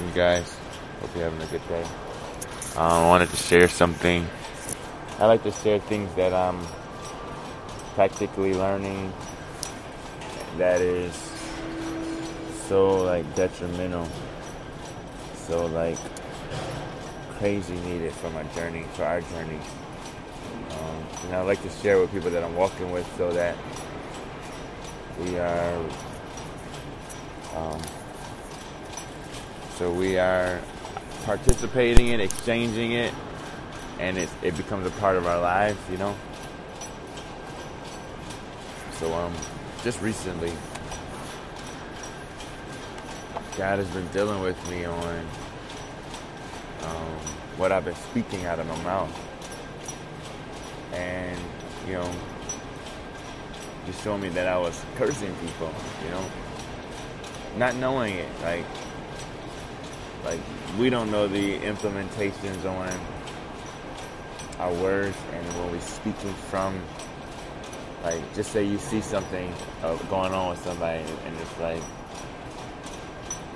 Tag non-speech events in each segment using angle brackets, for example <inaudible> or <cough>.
you guys. Hope you're having a good day. Um, I wanted to share something. I like to share things that I'm practically learning that is so like detrimental, so like crazy needed for my journey, for our journey. Um, and I like to share with people that I'm walking with so that we are um, so we are participating in, exchanging it, and it, it becomes a part of our lives, you know. So um, just recently, God has been dealing with me on um, what I've been speaking out of my mouth, and you know, just showing me that I was cursing people, you know, not knowing it, like like we don't know the implementations on our words and when we're speaking from. Like just say you see something uh, going on with somebody and it's like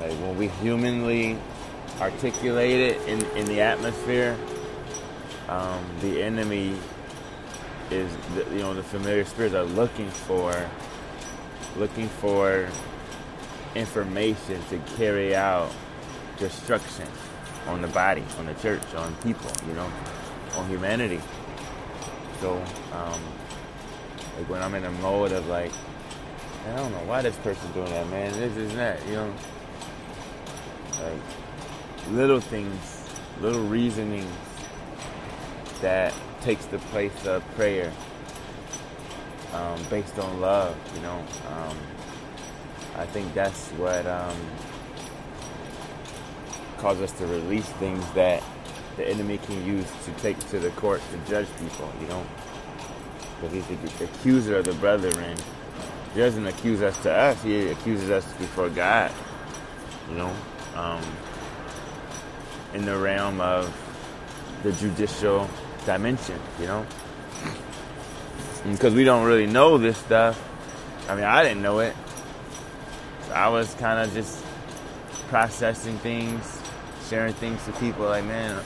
like when we humanly articulate it in, in the atmosphere um, the enemy is the, you know the familiar spirits are looking for looking for information to carry out destruction on the body, on the church, on people, you know, on humanity. So, um, like when I'm in a mode of like, I don't know why this person doing that, man. This is that, you know, like little things, little reasonings that takes the place of prayer, um, based on love, you know. Um, I think that's what um, cause us to release things that the enemy can use to take to the court to judge people, you know. Because he's the accuser of the brethren. He doesn't accuse us to us, he accuses us before God, you know. Um, in the realm of the judicial dimension, you know. Because we don't really know this stuff. I mean, I didn't know it. I was kind of just processing things sharing things to people like, man,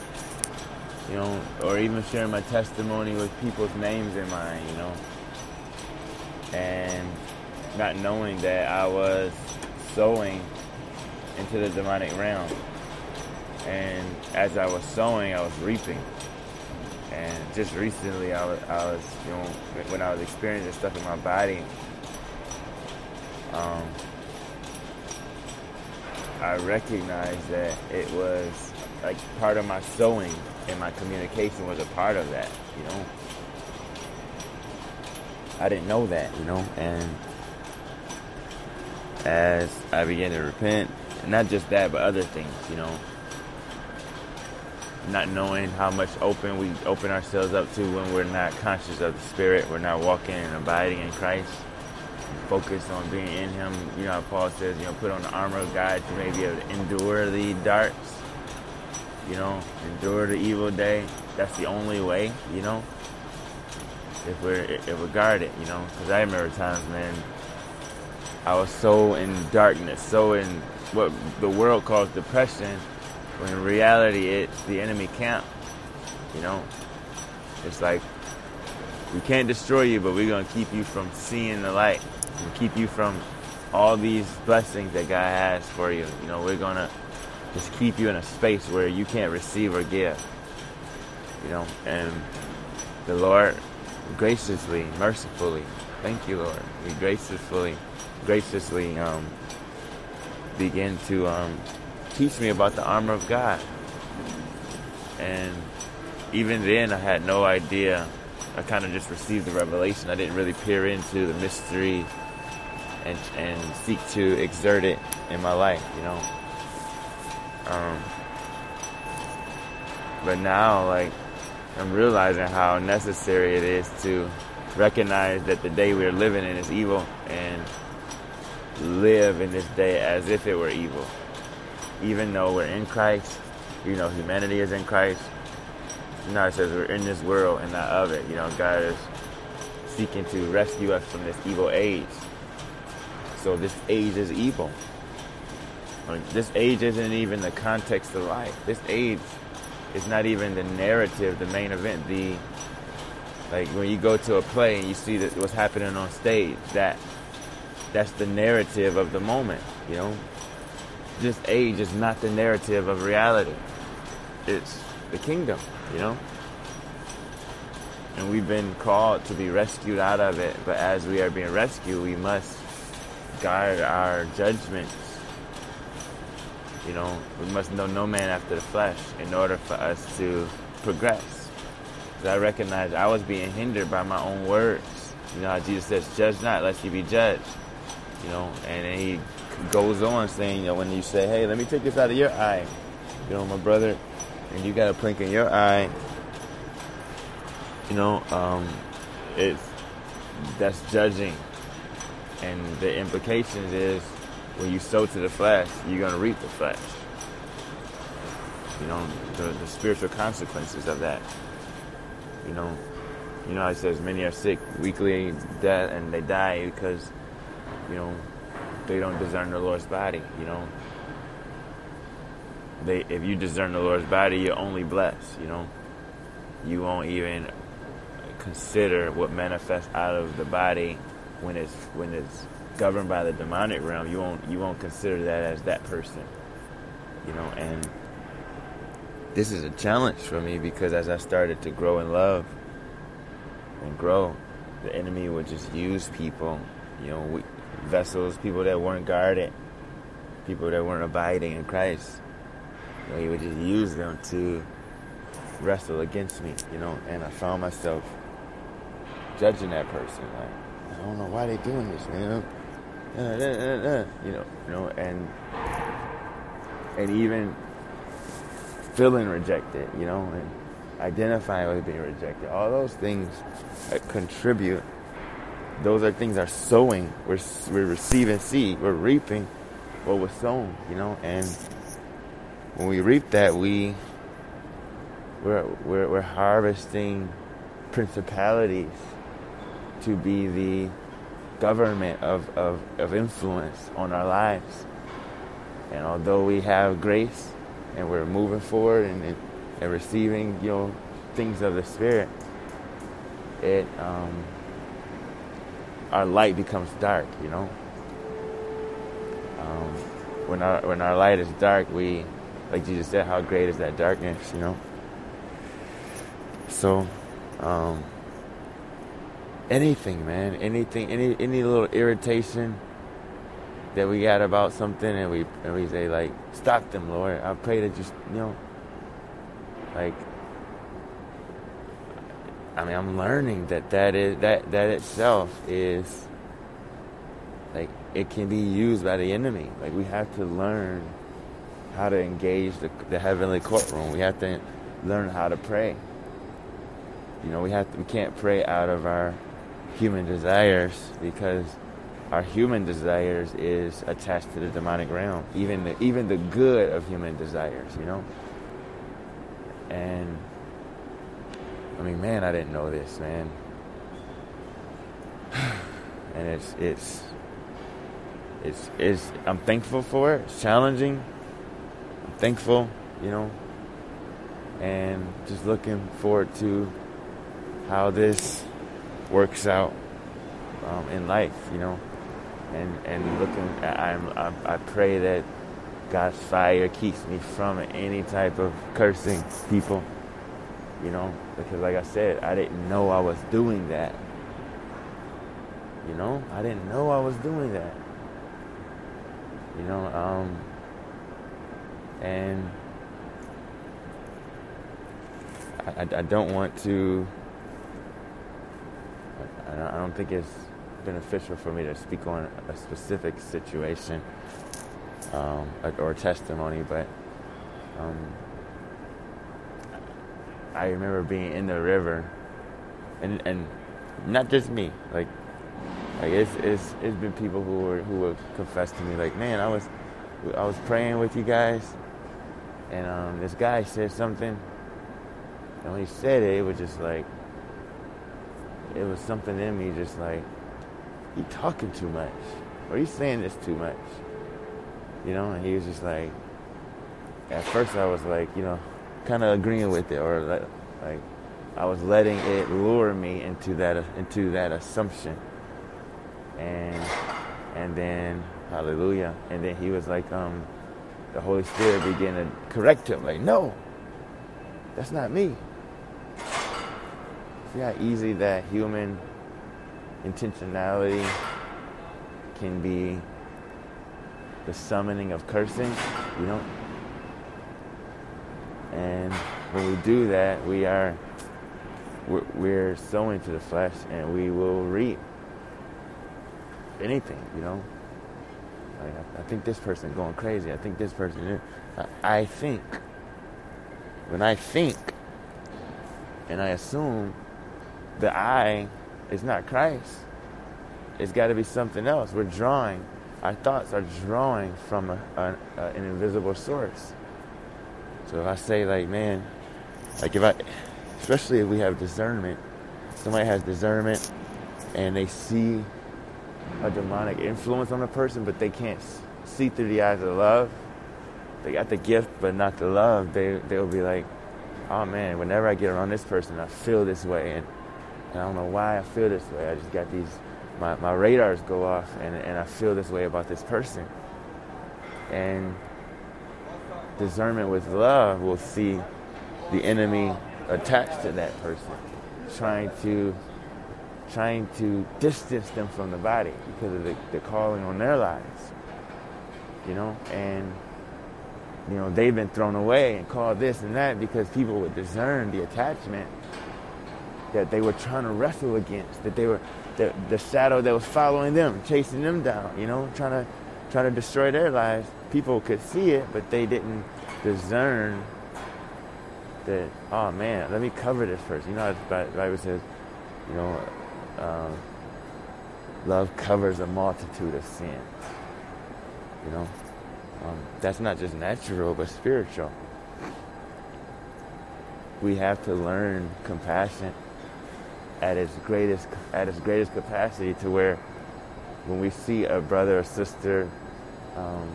you know, or even sharing my testimony with people's names in mind, you know, and not knowing that I was sowing into the demonic realm. And as I was sowing, I was reaping. And just recently, I was, I was you know, when I was experiencing stuff in my body, um, I recognized that it was like part of my sowing and my communication was a part of that, you know. I didn't know that, you know, and as I began to repent, not just that, but other things, you know, not knowing how much open we open ourselves up to when we're not conscious of the Spirit, we're not walking and abiding in Christ focus on being in Him. You know, Paul says, you know, put on the armor of God to maybe able to endure the darts. You know, endure the evil day. That's the only way. You know, if we're if we're guarded. You know, because I remember times, man, I was so in darkness, so in what the world calls depression, when in reality it's the enemy camp. You know, it's like we can't destroy you, but we're gonna keep you from seeing the light and keep you from all these blessings that God has for you. You know, we're gonna just keep you in a space where you can't receive or give. You know, and the Lord graciously, mercifully, thank you, Lord. Graciously, graciously um, begin to um, teach me about the armor of God. And even then, I had no idea. I kind of just received the revelation. I didn't really peer into the mystery and and seek to exert it in my life, you know. Um, but now, like, I'm realizing how necessary it is to recognize that the day we're living in is evil and live in this day as if it were evil. Even though we're in Christ, you know, humanity is in Christ. Know, it says we're in this world and not of it. You know, God is seeking to rescue us from this evil age. So this age is evil. This age isn't even the context of life. This age is not even the narrative, the main event. The like when you go to a play and you see that what's happening on stage, that that's the narrative of the moment. You know, this age is not the narrative of reality. It's the kingdom. You know. And we've been called to be rescued out of it, but as we are being rescued, we must guard our judgments you know, we must know no man after the flesh in order for us to progress. Because I recognize I was being hindered by my own words. You know how Jesus says, judge not lest you be judged. You know, and then he goes on saying, you know, when you say, hey, let me take this out of your eye, you know, my brother, and you got a plank in your eye, you know, um, it's, that's judging. And the implications is when you sow to the flesh, you're going to reap the flesh. You know, the, the spiritual consequences of that. You know, you know, it says many are sick, weakly, dead, and they die because, you know, they don't discern the Lord's body. You know, they if you discern the Lord's body, you're only blessed. You know, you won't even consider what manifests out of the body when it's when it's governed by the demonic realm, you won't you won't consider that as that person. You know, and this is a challenge for me because as I started to grow in love and grow, the enemy would just use people, you know, we, vessels, people that weren't guarded, people that weren't abiding in Christ. You know, he would just use them to wrestle against me, you know, and I found myself judging that person. Like, I don't know why they're doing this, man uh, uh, uh, you know, you know, and and even feeling rejected, you know, and identifying with being rejected. All those things contribute. Those are things are sowing. We're we're receiving seed. We're reaping what was sown, you know, and when we reap that, we we're we're, we're harvesting principalities to be the government of, of, of influence on our lives. And although we have grace and we're moving forward and, and receiving, you know, things of the Spirit, it um, our light becomes dark, you know. Um, when our when our light is dark, we, like Jesus said, how great is that darkness, you know. So, um, anything, man, anything, any any little irritation that we got about something, and we and we say like, stop them, Lord. I pray that just you know, like, I mean, I'm learning that that is that that itself is like it can be used by the enemy. Like we have to learn how to engage the, the heavenly courtroom. We have to learn how to pray. You know, we have to, we can't pray out of our human desires because our human desires is attached to the demonic realm. Even the, even the good of human desires, you know. And I mean, man, I didn't know this, man. <sighs> And it's it's it's it's I'm thankful for it. It's challenging. I'm thankful, you know. And just looking forward to how this works out um, in life, you know. And and looking, I'm, I, I pray that God's fire keeps me from any type of cursing people, you know, because like I said, I didn't know I was doing that. You know, I didn't know I was doing that. You know, um, and I, I don't want to I don't think it's beneficial for me to speak on a specific situation um, or testimony, but um, I remember being in the river, and and not just me, like like it's it's it's been people who were who would confess to me like, man, I was I was praying with you guys, and um, this guy said something, and when he said it, it was just like it was something in me just like, you talking too much. Or you saying this too much. You know, and he was just like, at first I was like, you know, kind of agreeing with it, or like, like I was letting it lure me into that into that assumption, and and then hallelujah, and then he was like, um, the Holy Spirit began to correct him, like, no, that's not me. How easy that human intentionality can be the summoning of cursing, you know? And when we do that, we are we're, sowing to the flesh, and we will reap anything, you know. Like I, think this person going crazy. I think this person. I think. When I think, and I assume, the I is not Christ. It's got to be something else. We're drawing. Our thoughts are drawing from a, a, a, an invisible source. So if I say like, man, like if I, especially if we have discernment, somebody has discernment, and they see a demonic influence on a person, but they can't see through the eyes of love. They got the gift, but not the love. They they'll be like, oh man, whenever I get around this person, I feel this way, and, and I don't know why I feel this way. I just got these, my, my radars go off, and and I feel this way about this person. And discernment with love will see the enemy attached to that person, trying to trying to distance them from the body because of the, the calling on their lives. You know, and you know, they've been thrown away and called this and that because people would discern the attachment that they were trying to wrestle against, that they were the, the shadow that was following them, chasing them down, you know, trying to trying to destroy their lives. People could see it, but they didn't discern that, oh man, let me cover this first. You know, the Bible says, you know, um, love covers a multitude of sins. You know, um, that's not just natural, but spiritual. We have to learn compassion at its greatest at its greatest capacity to where when we see a brother or sister um,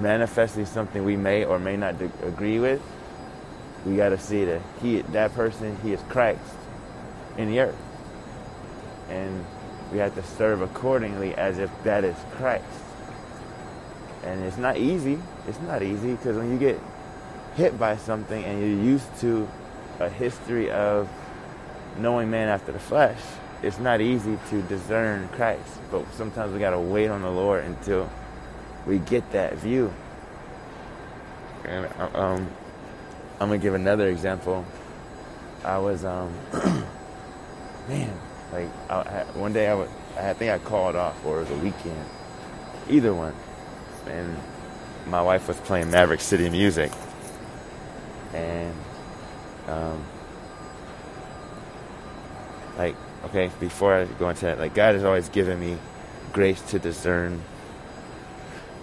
manifesting something we may or may not agree with, we got to see that he that person he is Christ in the earth. And we have to serve accordingly as if that is Christ. And it's not easy. It's not easy because when you get hit by something and you're used to a history of knowing man after the flesh, it's not easy to discern Christ. But sometimes we got to wait on the Lord until we get that view. And um, I'm to give another example. I was. Um, <clears throat> man, like I, one day I, would, I think I called off or it was a weekend, either one, and my wife was playing Maverick City music, and um, like okay, before I go into that, like God has always given me grace to discern.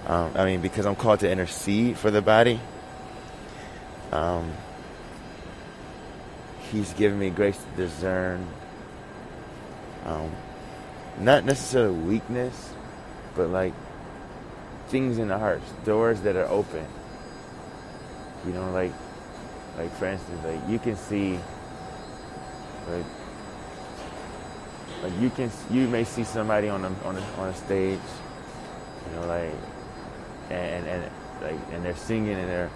Um, I mean, because I'm called to intercede for the body. Um, he's given me grace to discern um, not necessarily weakness, but like things in the hearts, doors that are open. You know, like like for instance, like you can see like like you can you may see somebody on a on a on a stage, you know, like and and like and they're singing and they're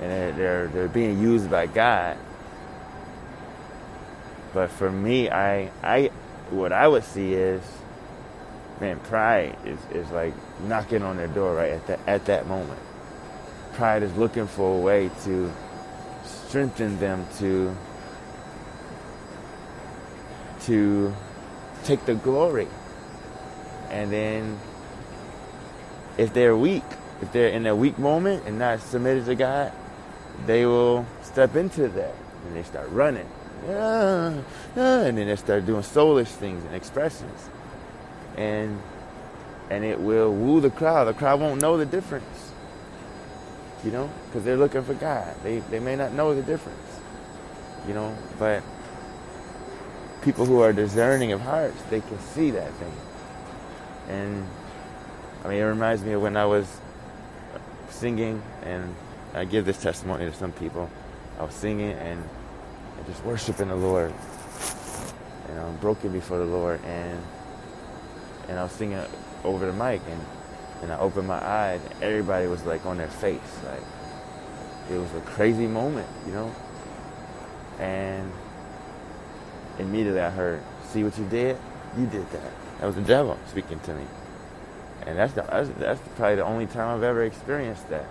and they're they're, they're being used by God. But for me, I I what I would see is, man, pride is, is like knocking on their door right at that at that moment. Pride is looking for a way to strengthen them to to take the glory. And then if they're weak, if they're in a weak moment and not submitted to God, they will step into that and they start running yeah, yeah, and then they start doing soulish things and expressions, and and it will woo the crowd. The crowd won't know the difference, you know, because they're looking for God. They they may not know the difference, you know, but people who are discerning of hearts, they can see that thing, and I mean, it reminds me of when I was singing, and I give this testimony to some people. I was singing and, just worshiping the Lord, and I'm broken before the Lord, and and I was singing over the mic, and and I opened my eyes, and everybody was like on their face, like it was a crazy moment, you know. And immediately I heard, "See what you did? You did that." That was the devil speaking to me, and that's the, that's, that's probably the only time I've ever experienced that.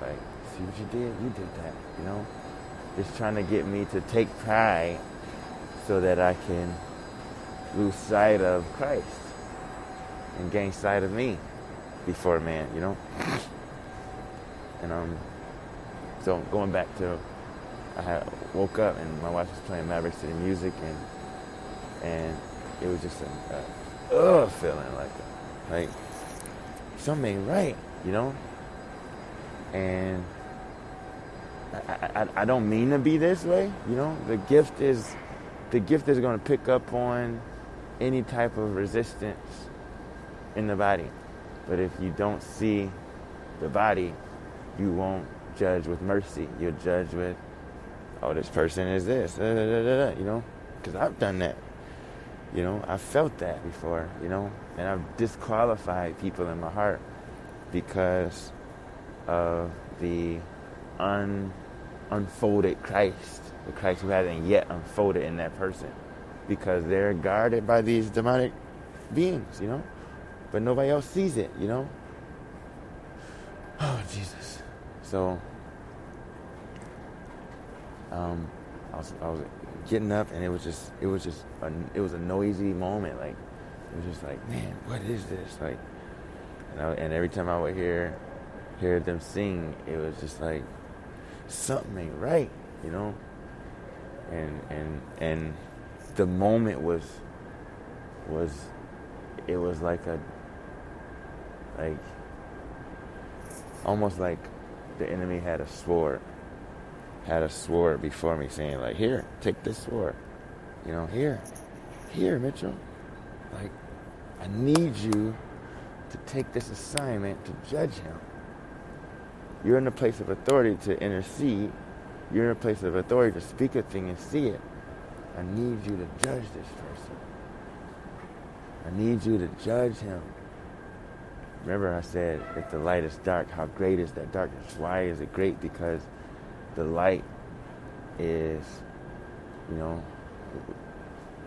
Like, see what you did? You did that, you know. Just trying to get me to take pride so that I can lose sight of Christ and gain sight of me before man, you know. And um, so going back to, I woke up and my wife was playing Maverick City music and and it was just a, a ugh feeling like like something ain't right, you know. And I, I, I don't mean to be this way, you know. The gift is the gift is going to pick up on any type of resistance in the body. But if you don't see the body, you won't judge with mercy. You'll judge with, oh, this person is this, da, da, da, you know? Because I've done that. You know, I felt that before, you know? And I've disqualified people in my heart because of the un, unfolded Christ, the Christ who hasn't yet unfolded in that person. Because they're guarded by these demonic beings, you know? But nobody else sees it, you know? Oh, Jesus. So, um, I was, I was getting up and it was just, it was just, a, it was a noisy moment. Like, it was just like, man, what is this? Like, and, I, and every time I would hear, hear them sing, it was just like, something ain't right, you know? And, and, and the moment was, was, it was like a, like, almost like the enemy had a sword, had a sword before me saying like, here, take this sword. You know, here, here, Mitchell. Like, I need you to take this assignment to judge him. You're in a place of authority to intercede. You're in a place of authority to speak a thing and see it. I need you to judge this person. I need you to judge him. Remember, I said, if the light is dark, how great is that darkness? Why is it great? Because the light is, you know,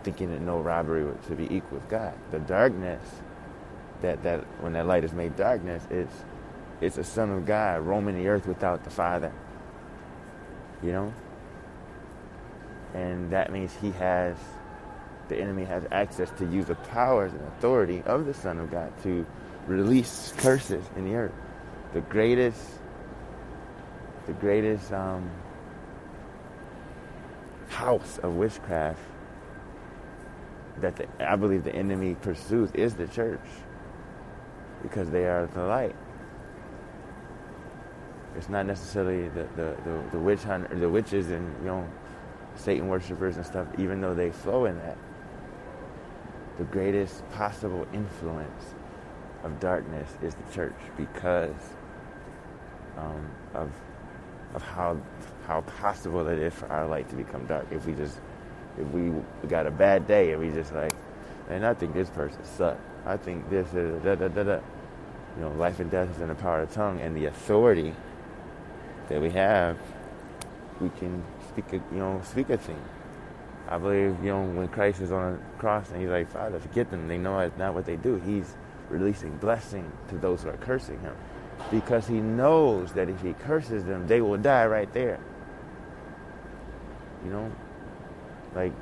thinking that no robbery to be equal with God. The darkness, that, that when that light is made darkness, it's, it's a son of God roaming the earth without the Father. You know? And that means he has, the enemy has access to use the powers and authority of the Son of God to release curses in the earth. The greatest, the greatest um, house of witchcraft that the, I believe the enemy pursues is the church because they are the light. It's not necessarily the, the, the, the witch hunter, the witches and you know Satan worshippers and stuff, even though they flow in that. The greatest possible influence of darkness is the church because um, of of how how possible it is for our light to become dark if we just if we got a bad day and we just like and I think this person sucked. I think this is da da da da. You know, life and death is in the power of the tongue, and the authority that we have, we can speak a you know speak a thing. I believe you know when Christ is on the cross and he's like, Father, forget them. They know it's not what they do. He's releasing blessing to those who are cursing him. Because he knows that if he curses them, they will die right there. You know? Like,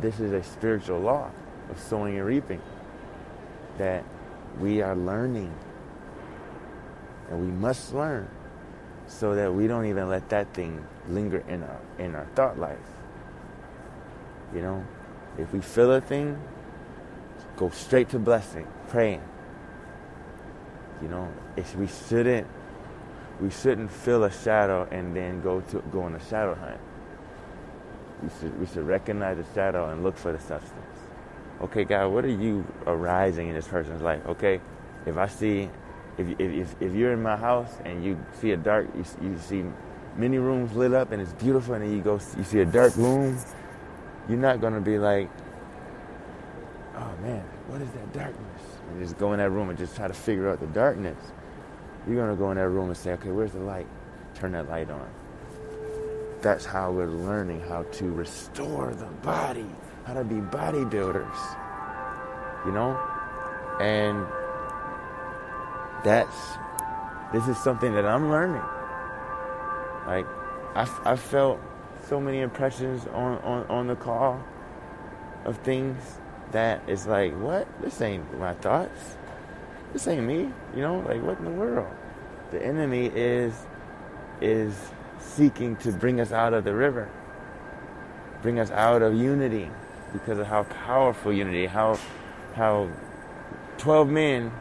this is a spiritual law of sowing and reaping that we are learning. And we must learn so that we don't even let that thing linger in our in our thought life. You know? If we feel a thing, go straight to blessing, praying. You know, if we shouldn't we shouldn't feel a shadow and then go to go on a shadow hunt. We should we should recognize the shadow and look for the substance. okay, God, what are you arising in this person's life? Okay, if I see, if, if, if you're in my house and you see a dark, you, you see many rooms lit up and it's beautiful, and then you go, you see a dark room, you're not gonna be like, oh man, what is that darkness? And just go in that room and just try to figure out the darkness. You're gonna go in that room and say, okay, where's the light? Turn that light on. That's how we're learning how to restore the body, how to be bodybuilders. You know? And that's, this is something that I'm learning. Like, I, I felt so many impressions on, on, on the call of things that it's like, what? This ain't my thoughts. This ain't me. You know, like what in the world? The enemy is is seeking to bring us out of the river, bring us out of unity because of how powerful unity, how how twelve men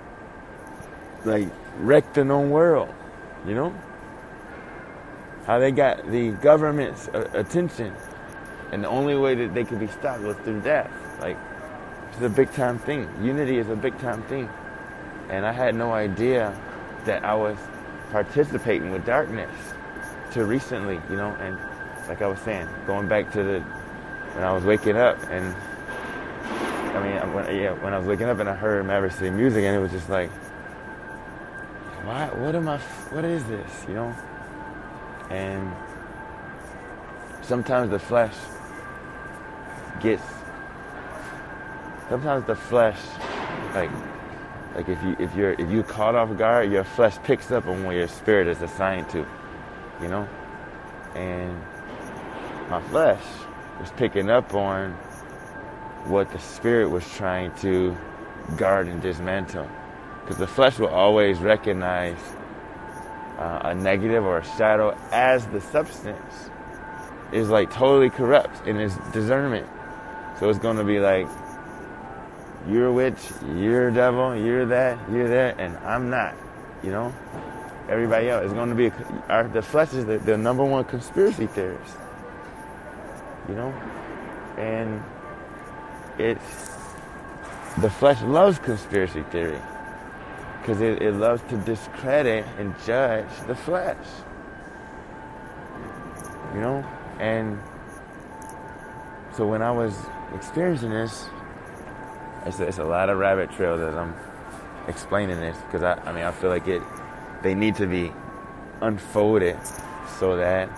like wrecked the known world, you know? How they got the government's attention, and the only way that they could be stopped was through death. Like it's a big time thing. Unity is a big time thing. And I had no idea that I was participating with darkness till recently, you know, and like I was saying, going back to the when I was waking up and I mean when yeah, when I was waking up and I heard Maverick City music and it was just like why what am I what is this, you know? And sometimes the flesh gets sometimes the flesh, like, like if you if you're if you caught off guard, your flesh picks up on what your spirit is assigned to, you know, and my flesh was picking up on what the spirit was trying to guard and dismantle, because the flesh will always recognize uh, a negative or a shadow as the substance is like totally corrupt in its discernment. So it's going to be like you're a witch, you're a devil, you're that, you're that, and I'm not. You know, everybody else is going to be our, the flesh is the, the number one conspiracy theorist. You know, and it's the flesh loves conspiracy theory because it, it loves to discredit and judge the flesh. You know, and so when I was experiencing this, it's a, it's a lot of rabbit trails as I'm explaining this because I, I mean I feel like it they need to be unfolded so that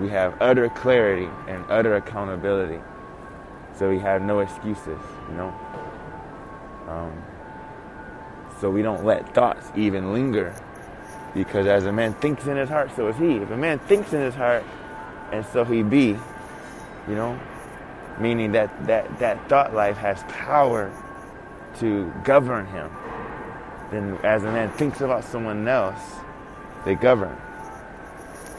we have utter clarity and utter accountability. So we have no excuses you know? Um, so we don't let thoughts even linger because as a man thinks in his heart so is he. If a man thinks in his heart and so he be you know meaning that, that, that thought life has power to govern him. Then, as a man thinks about someone else, they govern.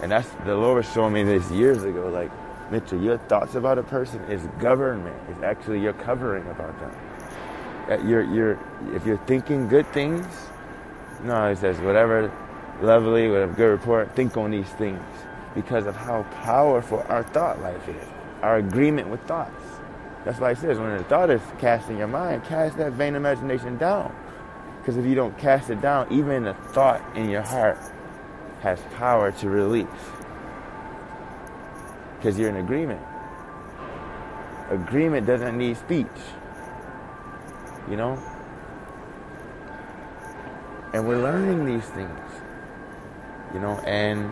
And that's the Lord was showing me this years ago. Like, Mitchell, your thoughts about a person is government. It's actually your covering about them. That You're, you're, if you're thinking good things, no, it says whatever lovely, whatever good report, think on these things because of how powerful our thought life is our agreement with thoughts. That's why it says when a thought is cast in your mind, cast that vain imagination down. Because if you don't cast it down, even a thought in your heart has power to release. Because you're in agreement. Agreement doesn't need speech. You know? And we're learning these things. You know, and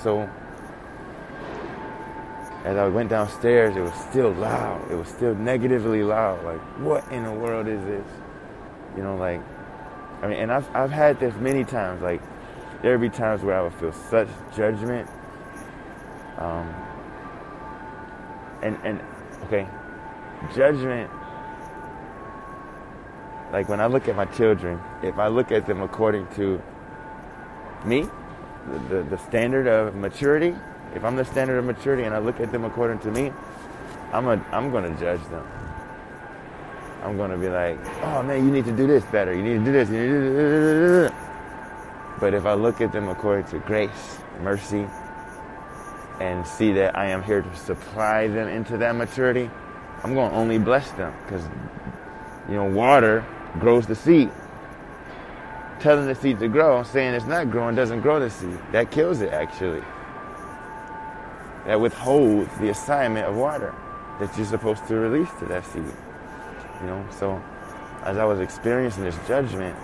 so as I went downstairs, it was still loud. It was still negatively loud. Like, what in the world is this? You know, like, I mean, and I've, I've had this many times. Like, there would be times where I would feel such judgment. Um, and, and, okay, judgment, like when I look at my children, if I look at them according to me, the, the, the standard of maturity, if I'm the standard of maturity and I look at them according to me, I'm a, I'm going to judge them. I'm going to be like, oh man, you need to do this better. You need to do this. To do this. But if I look at them according to grace, mercy, and see that I am here to supply them into that maturity, I'm going to only bless them because, you know, water grows the seed. Telling the seed to grow, saying it's not growing doesn't grow the seed. That kills it, actually. That withholds the assignment of water that you're supposed to release to that seed. You know, so as I was experiencing this judgment,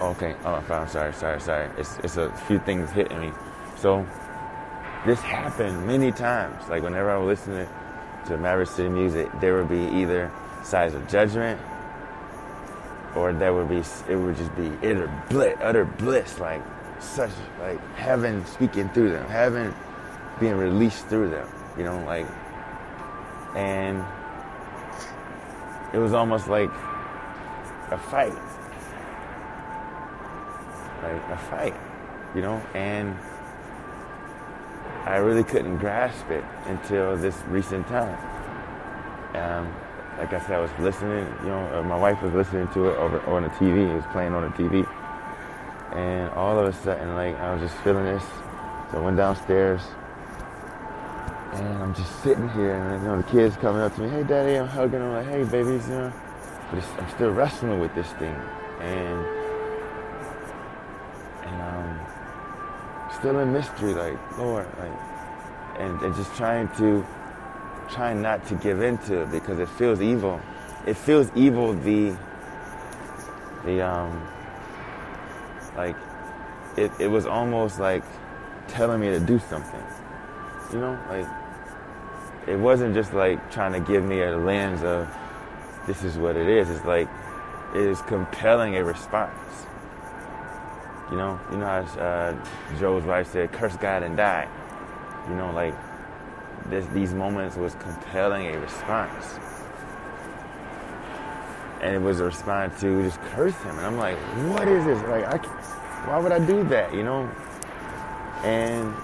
okay, oh, I'm sorry, sorry, sorry. It's, it's a few things hitting me. So this happened many times. Like whenever I was listening to Maverick City music, there would be either sides of judgment, or there would be it would just be utter bliss, utter bliss, like such like heaven speaking through them, heaven being released through them. You know, like, and it was almost like a fight, like a fight, you know, and I really couldn't grasp it until this recent time. Um, like I said, I was listening, you know, uh, my wife was listening to it over on the TV. It was playing on the TV. And all of a sudden, like, I was just feeling this. So I went downstairs. And I'm just sitting here, and you know, the kids coming up to me, hey, daddy, I'm hugging them, like, hey, babies, you know. But I'm still wrestling with this thing. And, and, um, still in mystery, like, Lord, like, and, and just trying to, trying not to give into it because it feels evil. It feels evil, the, the, um, like, it, it was almost like telling me to do something. You know, like, it wasn't just like trying to give me a lens of this is what it is. It's like, it is compelling a response. You know, you know how uh, Job's wife said, "Curse God and die." You know, like this, these moments was compelling a response, and it was a response to just curse him. And I'm like, "What is this? Like, I, why would I do that?" You know, and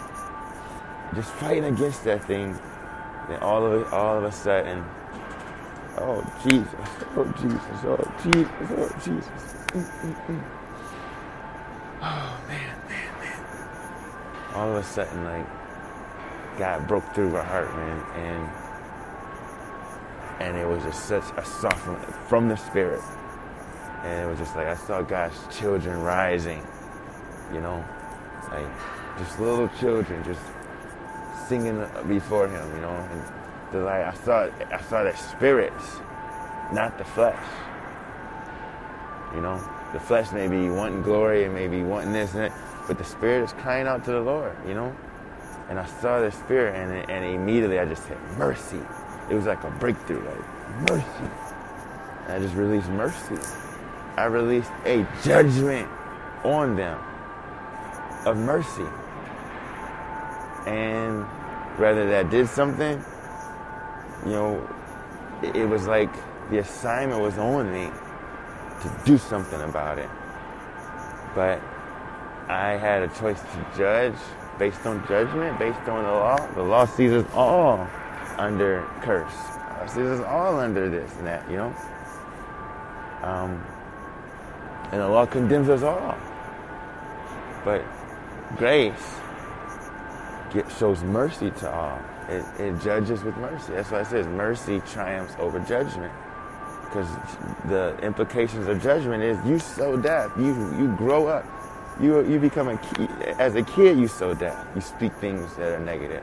just fighting against that thing. Then all of it, all of a sudden, oh Jesus, oh Jesus, oh Jesus, oh Jesus. Oh man, man, man. All of a sudden, like, God broke through my heart, man, and and it was just such a softening from the spirit. And it was just like I saw God's children rising, you know, like just little children just singing before Him, you know, and the like I saw I saw the spirits, not the flesh, you know. The flesh may be wanting glory and maybe wanting this and that, but the spirit is crying out to the Lord, you know? And I saw the spirit and, and immediately I just said, mercy. It was like a breakthrough, like, mercy. I just released mercy. I released a judgment on them of mercy. And whether that did something, you know, it, it was like the assignment was on me to do something about it. But I had a choice to judge based on judgment, based on the law. The law sees us all under curse. Sees us all under this and that, you know. Um, and the law condemns us all. But grace get, shows mercy to all. It, it judges with mercy. That's why it says mercy triumphs over judgment because the implications of judgment is you sow death. You you grow up. You you become a kid. As a kid, you sow death. You speak things that are negative.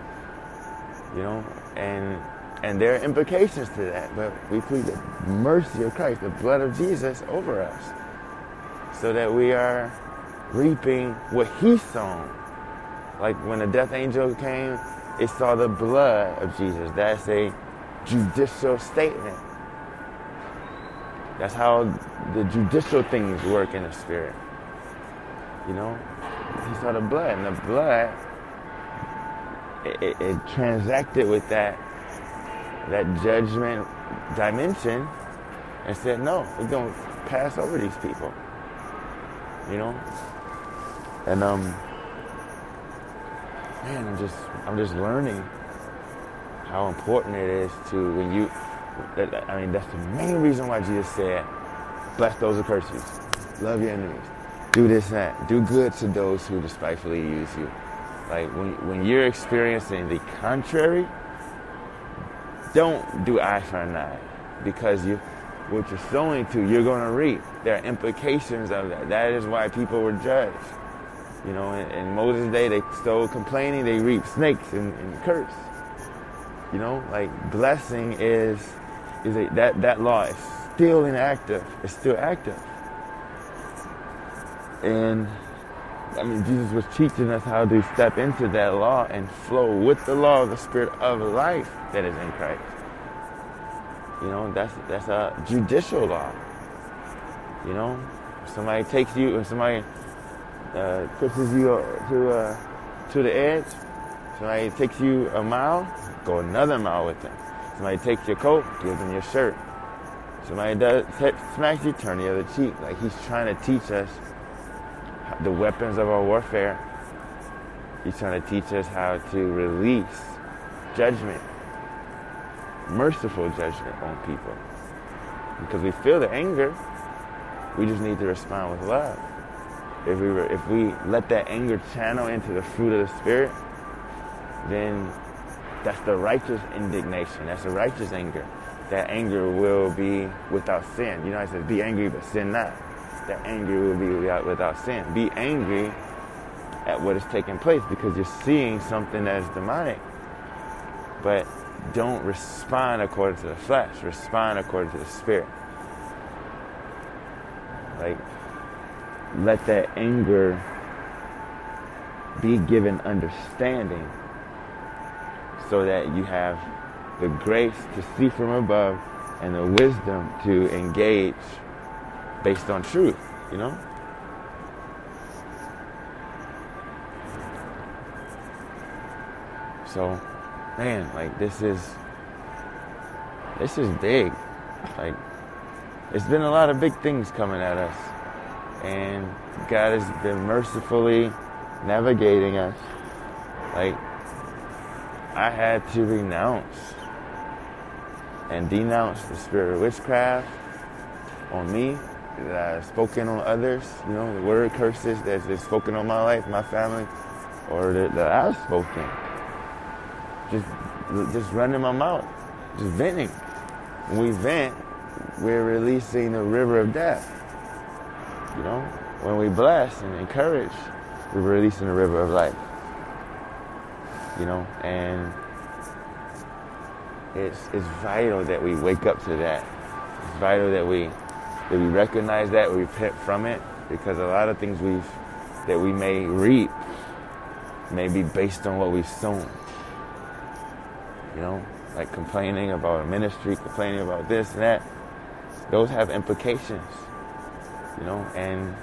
You know, and and there are implications to that. But we plead the mercy of Christ, the blood of Jesus, over us, so that we are reaping what He sown. Like when the death angel came, it saw the blood of Jesus. That's a judicial statement that's how the judicial things work in the spirit. You know, he saw the blood, and the blood it, it, transacted with that that judgment dimension, and said, "No, we're gonna pass over these people." You know, and um, man, I'm just I'm just learning how important it is to when you I mean, that's the main reason why Jesus said, bless those who curse you, love your enemies, do this and that, do good to those who despitefully use you. Like when, when you're experiencing the contrary, don't do eye for an eye because you what you're sowing to, you're going to reap. There are implications of that. That is why people were judged. You know, in, in Moses' day, they stole complaining, they reap snakes and, and curse. You know, like blessing is is a, that that law is still inactive. It's still active. And I mean, Jesus was teaching us how to step into that law and flow with the law of the Spirit of life that is in Christ. You know, that's that's a judicial law. You know, if somebody takes you, if somebody uh, pushes you to uh, to the edge, somebody takes you a mile, go another mile with them. Somebody takes your coat, give them your shirt. Somebody does smacks you, turn the other cheek. Like he's trying to teach us the weapons of our warfare. He's trying to teach us how to release judgment, merciful judgment on people. Because we feel the anger, we just need to respond with love. If we were, if we let that anger channel into the fruit of the spirit, then that's the righteous indignation. That's the righteous anger. That anger will be without sin. You know, I said, be angry, but sin not that anger will be without, without sin. Be angry at what is taking place because you're seeing something that is demonic. But don't respond according to the flesh, respond according to the spirit. Like, let that anger be given understanding so that you have the grace to see from above and the wisdom to engage based on truth, you know? So, man, like this is this is big. Like it's been a lot of big things coming at us. And God has been mercifully navigating us. Like I had to renounce and denounce the spirit of witchcraft on me that I've spoken on others, you know, the word curses that's been spoken on my life, my family, or that, that I've spoken. Just, just running my mouth, just venting. When we vent, we're releasing the river of death. You know, when we bless and encourage, we're releasing the river of life. You know, and it's it's vital that we wake up to that. It's vital that we that we recognize that, we repent from it, because a lot of things we've that we may reap may be based on what we've sown. You know, like complaining about a ministry, complaining about this and that. Those have implications. You know, and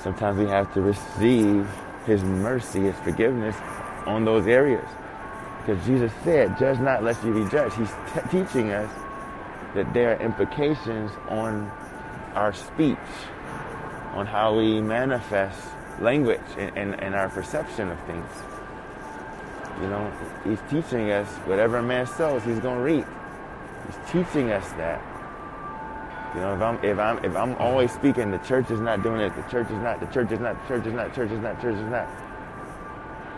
sometimes we have to receive His mercy, His forgiveness on those areas. Because Jesus said, Judge not lest you be judged. He's t- teaching us that there are implications on our speech, on how we manifest language and, and, and our perception of things. You know, he's teaching us whatever a man sows, he's to reap. He's teaching us that. You know, if I'm if I'm if I'm always speaking, the church is not doing it, the church is not, the church is not, the church is not, the church is not, the church is not,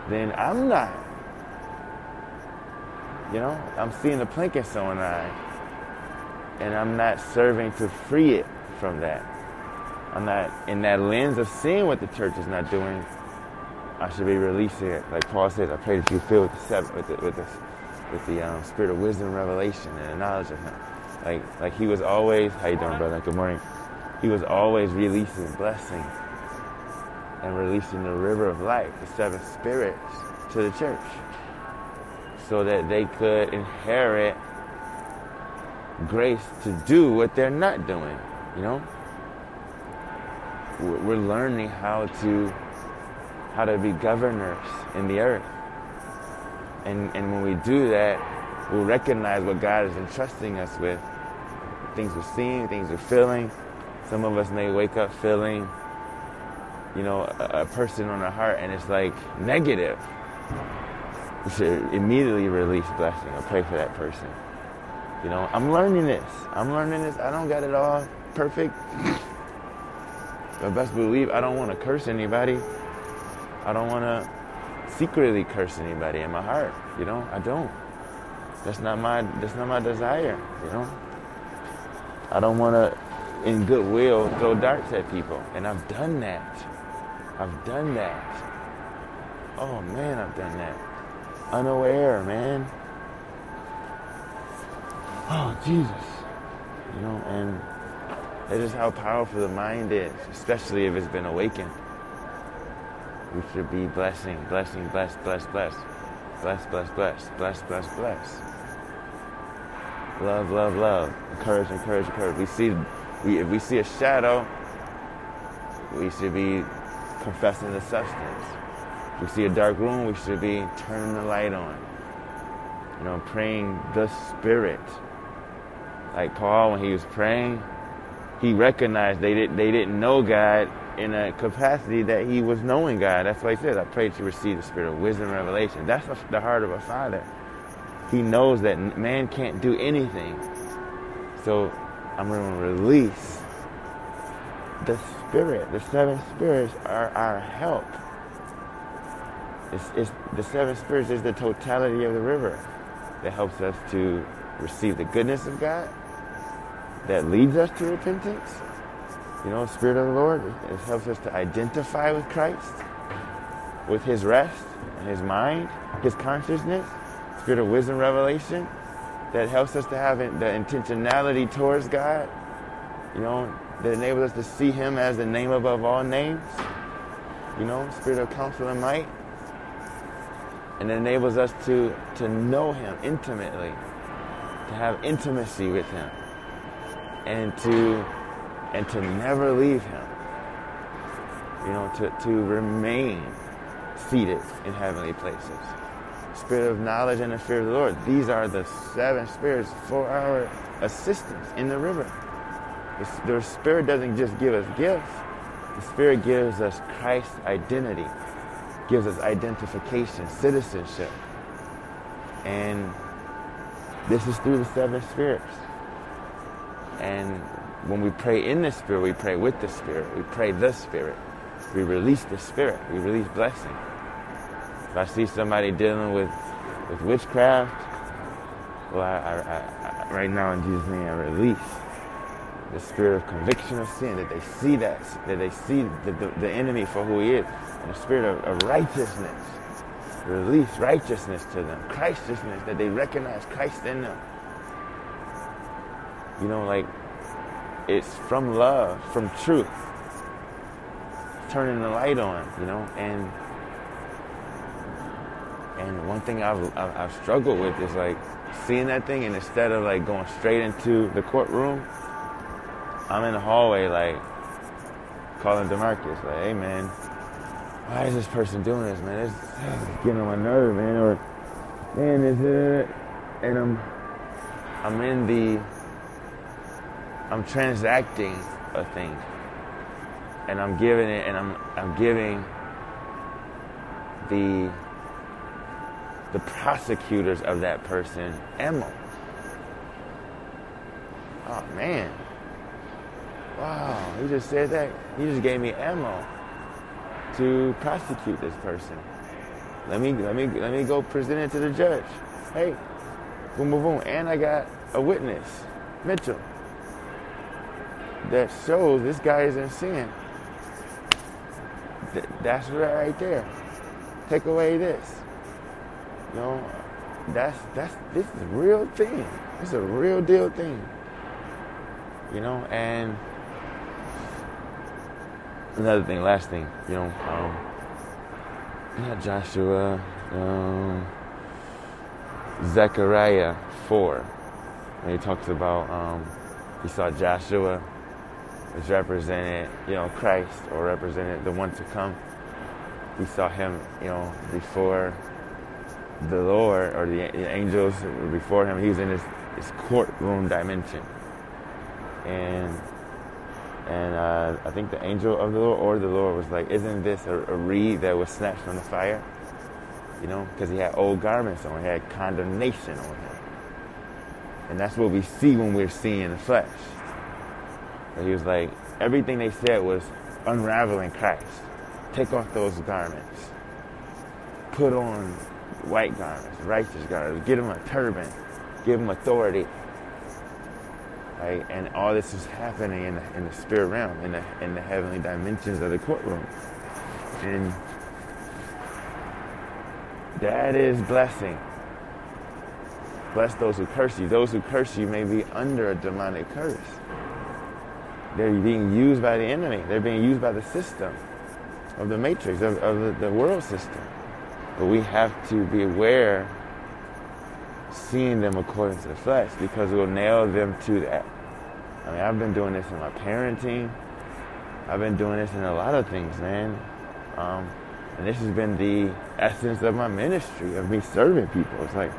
then I'm not. You know, I'm seeing the plank in someone's eye and I'm not serving to free it from that. I'm not in that lens of seeing what the church is not doing. I should be releasing it, like Paul says. I pray that you fill with the seven, with the with the, with the um, spirit of wisdom, revelation, and the knowledge of Him. Like like He was always. How you doing, brother? Good morning. He was always releasing blessing and releasing the river of life, the seven spirits, to the church, so that they could inherit grace to do what they're not doing, you know? We're learning how to how to be governors in the earth. And and when we do that, we'll recognize what God is entrusting us with. Things we're seeing, things we're feeling. Some of us may wake up feeling, you know, a, a person on our heart and it's like negative. We should immediately release blessing or pray for that person. You know, I'm learning this. I'm learning this. I don't got it all perfect. But best believe I don't want to curse anybody. I don't want to secretly curse anybody in my heart. You know, I don't. That's not my that's not my desire, you know. I don't want to, in goodwill, throw darts at people, and I've done that. I've done that. Oh man, I've done that. Unaware, man. Oh Jesus, you know, and that's how powerful the mind is, especially if it's been awakened. We should be blessing, blessing, bless, bless, bless. Bless, bless, bless, bless, bless, bless. Love, love, love. Encourage, encourage, encourage. We see, we, if we see a shadow, we should be confessing the substance. If we see a dark room, we should be turning the light on. You know, praying the Spirit. Like Paul, when he was praying, he recognized they didn't they didn't know God in a capacity that he was knowing God. That's why he said, I pray to receive the spirit of wisdom and revelation. That's the heart of a father. He knows that man can't do anything. So I'm going to release the spirit. The seven spirits are our help. It's, it's, the seven spirits is the totality of the river that helps us to receive the goodness of God, that leads us to repentance, you know, Spirit of the Lord, it helps us to identify with Christ, with His rest, and His mind, His consciousness, Spirit of wisdom, revelation, that helps us to have the intentionality towards God, you know, that enables us to see Him as the name above all names, you know, Spirit of counsel and might, and it enables us to, to know Him intimately, to have intimacy with Him, and to and to never leave him. You know, to, to remain seated in heavenly places. Spirit of knowledge and the fear of the Lord. These are the seven spirits for our assistance in the river. The, Spirit doesn't just give us gifts. The Spirit gives us Christ's identity, gives us identification, citizenship. And this is through the seven spirits. And when we pray in the Spirit, we pray with the Spirit. We pray the Spirit. We release the Spirit. We release blessing. If I see somebody dealing with, with witchcraft, well, I, I, I, right now in Jesus' name, I release the spirit of conviction of sin, that they see that, that they see the, the, the enemy for who he is, and the spirit of, of righteousness. Release righteousness to them, Christiousness, that they recognize Christ in them. You know, like it's from love, from truth. Turning the light on, you know, and and one thing I've, I've, struggled with is like seeing that thing, and instead of like going straight into the courtroom, I'm in the hallway like calling Demarcus, like, "Hey man, why is this person doing this, man? It's, it's <sighs> getting on my nerve, man." Or, "Man, is it?" And I'm I'm in the I'm transacting a thing. And I'm giving it and I'm I'm giving the the prosecutors of that person ammo. Oh man. Wow, he just said that. He just gave me ammo to prosecute this person. Let me let me let me go present it to the judge. Hey, boom boom boom. And I got a witness, Mitchell that shows this guy is in sin. Th- that's right there. Take away this. You know, that's that's this is a real thing. It's a real deal thing. You know, and another thing, last thing, you know, um, Joshua, um, Zechariah four, and he talks about um, he saw Joshua which represented, you know, Christ or represented the one to come. We saw him, you know, before the Lord or the, angels before him. He was in his, his courtroom dimension. And and uh, I think the angel of the Lord or the Lord was like, Isn't this a, a reed that was snatched from the fire? You know, because he had old garments on, he had condemnation on him. And that's what we see when we're seeing the flesh. And he was like, everything they said was unraveling Christ. Take off those garments. Put on white garments, righteous garments. Give him a turban. give them authority. Right? And all this is happening in the, in the spirit realm, in the, in the heavenly dimensions of the courtroom. And that is blessing. Bless those who curse you. Those who curse you may be under a demonic curse. They're being used by the enemy. They're being used by the system of the matrix, of, of the, the world system. But we have to be aware, seeing them according to the flesh, because we'll nail them to that. I mean, I've been doing this in my parenting. I've been doing this in a lot of things, man. Um, and this has been the essence of my ministry, of me serving people. It's like,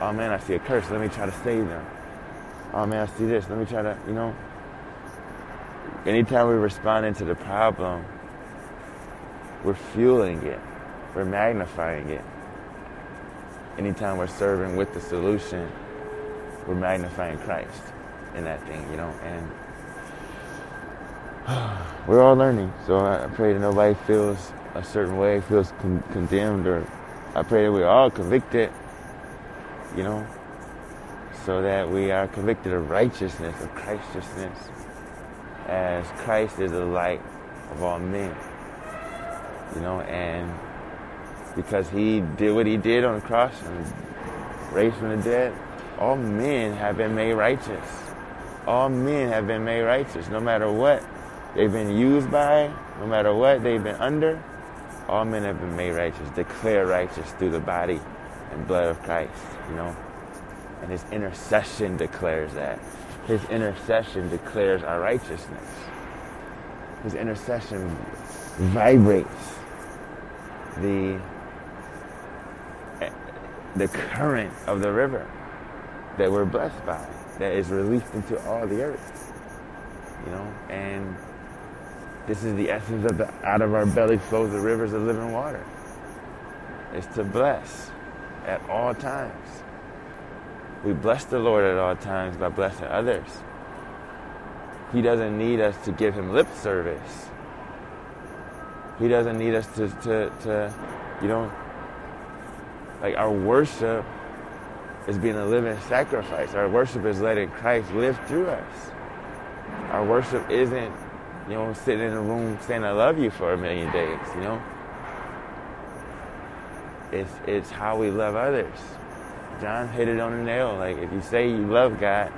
oh man, I see a curse. Let me try to save them. Oh man, I see this. Let me try to, you know. Anytime we're responding to the problem, we're fueling it. We're magnifying it. Anytime we're serving with the solution, we're magnifying Christ in that thing, you know. And <sighs> we're all learning. So I pray that nobody feels a certain way, feels con- condemned, or I pray that we're all convicted, you know, so that we are convicted of righteousness, of Christiousness, as Christ is the light of all men, you know, and because he did what he did on the cross and raised from the dead, all men have been made righteous. All men have been made righteous, no matter what they've been used by, no matter what they've been under, all men have been made righteous, declared righteous through the body and blood of Christ, you know. And his intercession declares that. His intercession declares our righteousness. His intercession vibrates the the current of the river that we're blessed by, that is released into all the earth. You know, and this is the essence of the out of our belly flows the rivers of living water. It's to bless at all times. We bless the Lord at all times by blessing others. He doesn't need us to give him lip service. He doesn't need us to, to, to you know, like our worship is being a living sacrifice. Our worship is letting Christ live through us. Our worship isn't you know, sitting in a room saying I love you for a million days, you know? It's it's how we love others. John hit it on the nail. Like if you say you love God,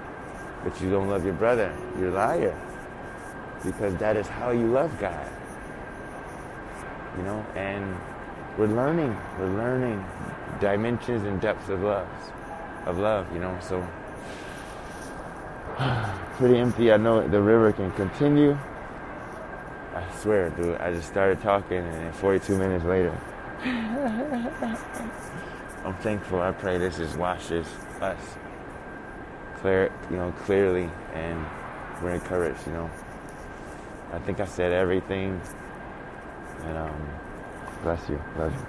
but you don't love your brother, you're a liar. Because that is how you love God. You know, and we're learning. We're learning dimensions and depths of love. Of love, you know, so <sighs> pretty empty. I know the river can continue. I swear, dude, I just started talking and 42 minutes later. <laughs> I'm thankful. I pray this just washes us clear, you know, clearly, and we're encouraged. You know, I think I said everything, and um, bless you, love you.